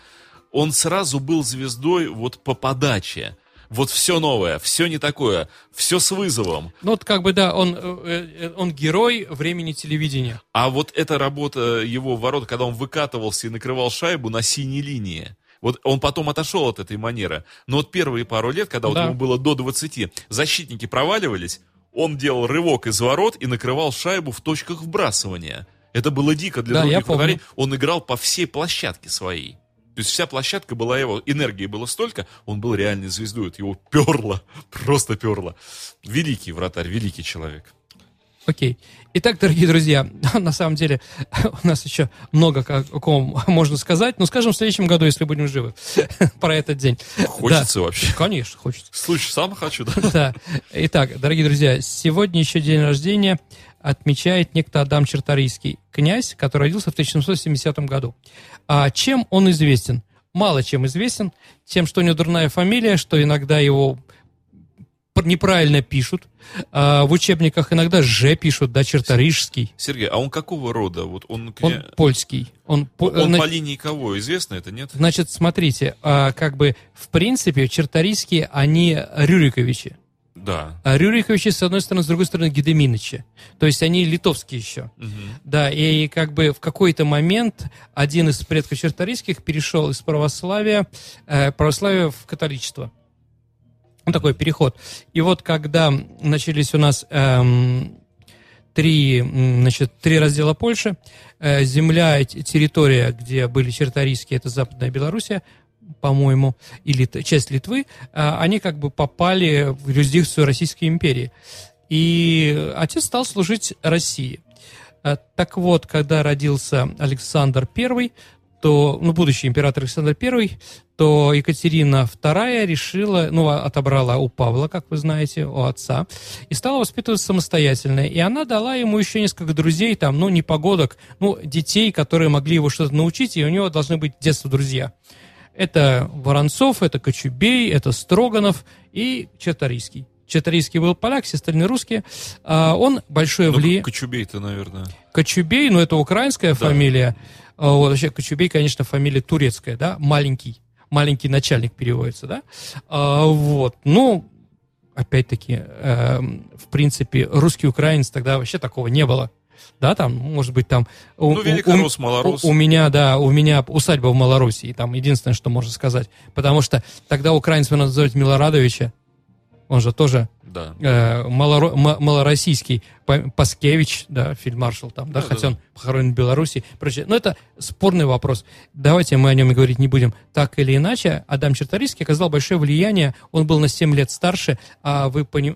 Он сразу был звездой вот по подаче. Вот все новое, все не такое, все с вызовом. Ну, вот как бы, да, он, э, э, он герой времени телевидения. А вот эта работа его ворот, когда он выкатывался и накрывал шайбу на синей линии, вот он потом отошел от этой манеры. Но вот первые пару лет, когда вот Да. ему было до 20, защитники проваливались, он делал рывок из ворот и накрывал шайбу в точках вбрасывания. Это было дико для Да, других вратарей. Он играл по всей площадке своей. То есть вся площадка была его, энергии было столько, он был реальной звездой, его перло, просто перло. Великий вратарь, великий человек. Окей. Итак, дорогие друзья, на самом деле у нас еще много о ком можно сказать. Но скажем в следующем году, если будем живы, про этот день. Хочется вообще. Да, конечно, хочется. Слушай, сам хочу, да? Да. Итак, дорогие друзья, сегодня еще день рождения отмечает некто Адам Черторийский, князь, который родился в 1770 году. А чем он известен? Мало чем известен. Тем, что у него дурная фамилия, что иногда его пр- неправильно пишут. А в учебниках иногда «Ж» пишут, да, Черторийский. Сергей, а он какого рода? Вот он, Он кня- польский. Он, по- он зна- по линии кого? Известно это, нет? Значит, смотрите, а, как бы, в принципе, Черторийские, они Рюриковичи. Да. А Рюриковичи, с одной стороны, с другой стороны, Гедеминовичи. То есть они литовские еще. Мгм. Да, и как бы в какой-то момент один из предков черторийских перешел из православия, э, православия в католичество. Ну, такой переход. И вот когда начались у нас эм, три, значит, три раздела Польши, э, земля, территория, где были черторийские, это Западная Белоруссия, по-моему, и Лит- часть Литвы, э, они как бы попали в юрисдикцию Российской империи. И отец стал служить России. Э, Так вот, когда родился Александр I, то, ну, будущий император Александр I, то Екатерина II решила, ну, а, отобрала у Павла, как вы знаете, у отца, и стала воспитывать самостоятельно. И она дала ему еще несколько друзей, там, ну, не погодок, ну, детей, которые могли его что-то научить, и у него должны быть детство друзья. Это Воронцов, это Кочубей, это Строганов и Чарторийский. Чарторийский был поляк, все остальные русские. А, он большое Ну, влияние... Кочубей-то, наверное. Кочубей, ну, это украинская Да. фамилия. А, Вот, вообще, Кочубей, конечно, фамилия турецкая, да, маленький. Маленький начальник переводится, да. А, вот, ну, опять-таки, эм, в принципе, русский украинец тогда вообще такого не было. Да, там, может быть, там... у- Ну, у- великорос, у-. У, у меня, да, у меня усадьба в Малороссии, там единственное, что можно сказать. Потому что тогда украинец надо называть Милорадовича, он же тоже Да. э, малоро- ма- малороссийский Па- Паскевич, да, фельдмаршал там, да, Да, хотя да, он похоронен в Беларуси, прочее. Но это спорный вопрос. Давайте мы о нем и говорить не будем. Так или иначе, Адам Черторийский оказал большое влияние, он был на 7 лет старше, а вы, пони-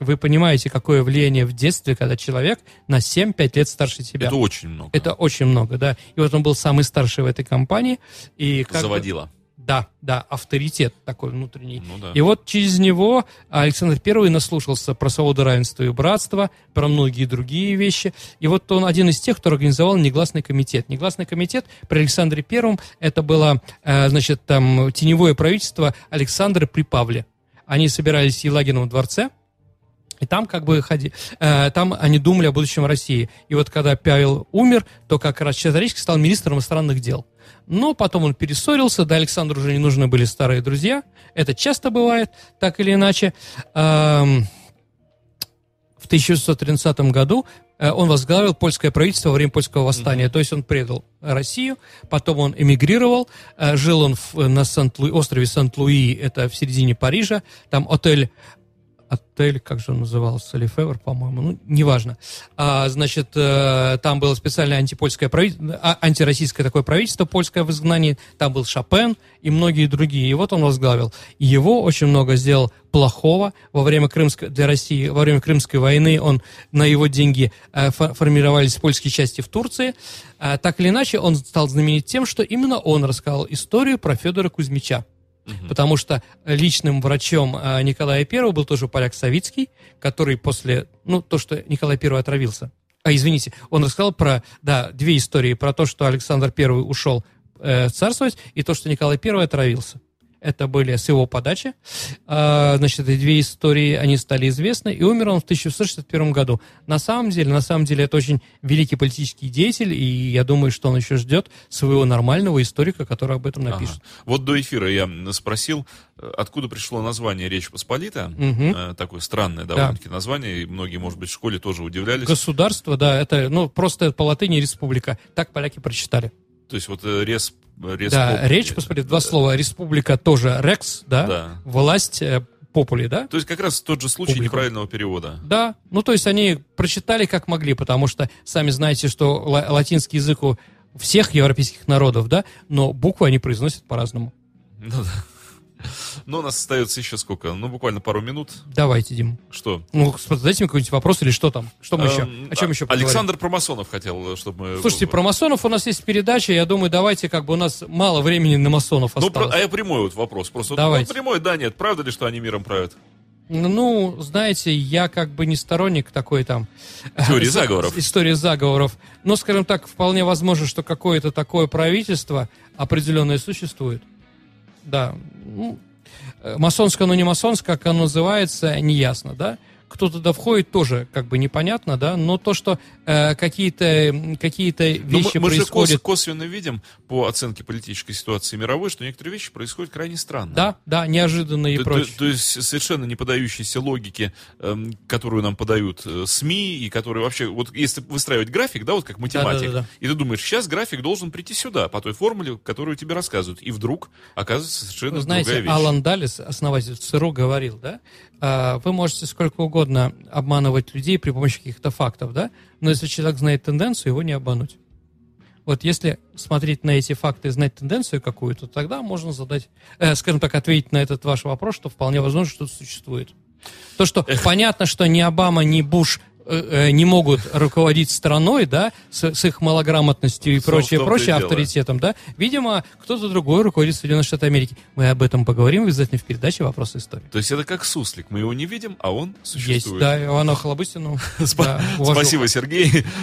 вы понимаете, какое влияние в детстве, когда человек на 7-5 лет старше тебя. Это очень много. Это очень много, да. И вот он был самый старший в этой компании. И как Заводила. Да, да, авторитет такой внутренний. Ну да. И вот через него Александр I наслушался про свободу, равенство и братство, про многие другие вещи. И вот он один из тех, кто организовал негласный комитет. Негласный комитет при Александре I это было, э, значит, там теневое правительство Александра при Павле. Они собирались в Елагиновом дворце, и там как бы ходи, э, там они думали о будущем России. И вот когда Павел умер, то как раз Чезаревский стал министром иностранных дел. Но потом он перессорился, да, Александру уже не нужны были старые друзья. Это часто бывает, так или иначе. Эм, в 1913 году э, он возглавил польское правительство во время польского восстания. То есть он предал Россию, потом он эмигрировал, э, жил он в- на Сент-Луи- острове Сент-Луи, это в середине Парижа, там отель отель, как же он назывался, Лефевр, по-моему, ну, неважно. А, значит, э, там было специальное антипольское правительство, а, антироссийское такое правительство польское в изгнании, там был Шопен и многие другие, и вот он возглавил. Его очень много сделал плохого во время Крымской, для России, во время Крымской войны он на его деньги э, фо- формировались польские части в Турции. А, так или иначе, он стал знаменит тем, что именно он рассказал историю про Федора Кузьмича потому что личным врачом э, Николая I был тоже поляк Савицкий, который после, ну, то, что Николай I отравился. А, извините, он рассказал про, да, две истории, про то, что Александр I ушел э, царствовать, и то, что Николай I отравился. Это были с его подачи. А, значит, эти две истории, они стали известны, и умер он в 1661 году. На самом деле, на самом деле, это очень великий политический деятель, и я думаю, что он еще ждет своего нормального историка, который об этом напишет. Ага. Вот до эфира я спросил, откуда пришло название Речь Посполита. Э, Такое странное довольно-таки название. И многие, может быть, в школе тоже удивлялись. Государство, да, это, ну, просто по латыни республика. Так поляки прочитали. То есть вот э, Рес... Рес да, речь, посмотри, два слова. Республика тоже рекс, да? Да. Власть э, попули, да? То есть как раз тот же случай Публику. неправильного перевода. Да, ну то есть они прочитали как могли, потому что сами знаете, что ла- латинский язык у всех европейских народов, да, но буквы они произносят по-разному. Ну да. Но у нас остается еще сколько? Ну, буквально пару минут. Давайте, Дим. Что? Ну, задайте мне какой-нибудь вопрос или что там? Что мы еще? Эм, О чем еще поговорим? Александр Промасонов хотел, чтобы мы... Слушайте, про масонов у нас есть передача, я думаю, давайте, как бы у нас мало времени на масонов Ну, осталось. а я прямой вот вопрос. Просто вот- Давайте. прямой, да, нет. Правда ли, что они миром правят? Ну, знаете, я как бы не сторонник такой там... Теории за- заговоров. Истории заговоров. Но, скажем так, вполне возможно, что какое-то такое правительство определенное существует. Да. Э, масонское, оно не масонское, как оно называется, неясно, да? Кто туда входит, тоже как бы непонятно, да? Но то, что э, какие-то м, какие-то Ну, мы- вещи мы, же кос- происходят... косвенно видим по оценке политической ситуации мировой, что некоторые вещи происходят крайне странно. Да, да, неожиданно и То, то- прочее. то есть совершенно не подающиеся логике, эм, которую нам подают э, СМИ, и которые вообще, вот если выстраивать график, да, вот как математик, Да-да-да-да. и ты думаешь, сейчас график должен прийти сюда, по той формуле, которую тебе рассказывают, и вдруг оказывается совершенно Вы знаете, другая вещь. Алан Даллес, основатель ЦРУ, говорил, да, вы можете сколько угодно обманывать людей при помощи каких-то фактов, да, но если человек знает тенденцию, его не обмануть. Вот если смотреть на эти факты и знать тенденцию какую-то, тогда можно задать, э, скажем так, ответить на этот ваш вопрос, что вполне возможно, что существует. То, что понятно, что ни Обама, ни Буш э, не могут руководить страной, да, с, с их малограмотностью и прочее, прочее, авторитетом, да. Видимо, кто-то другой руководит Соединенных Штатов Америки. Мы об этом поговорим обязательно в передаче «Вопросы истории». То есть это как суслик, мы его не видим, а он существует. Есть, да, Ивана Хлобыстину. Спасибо, Сергей.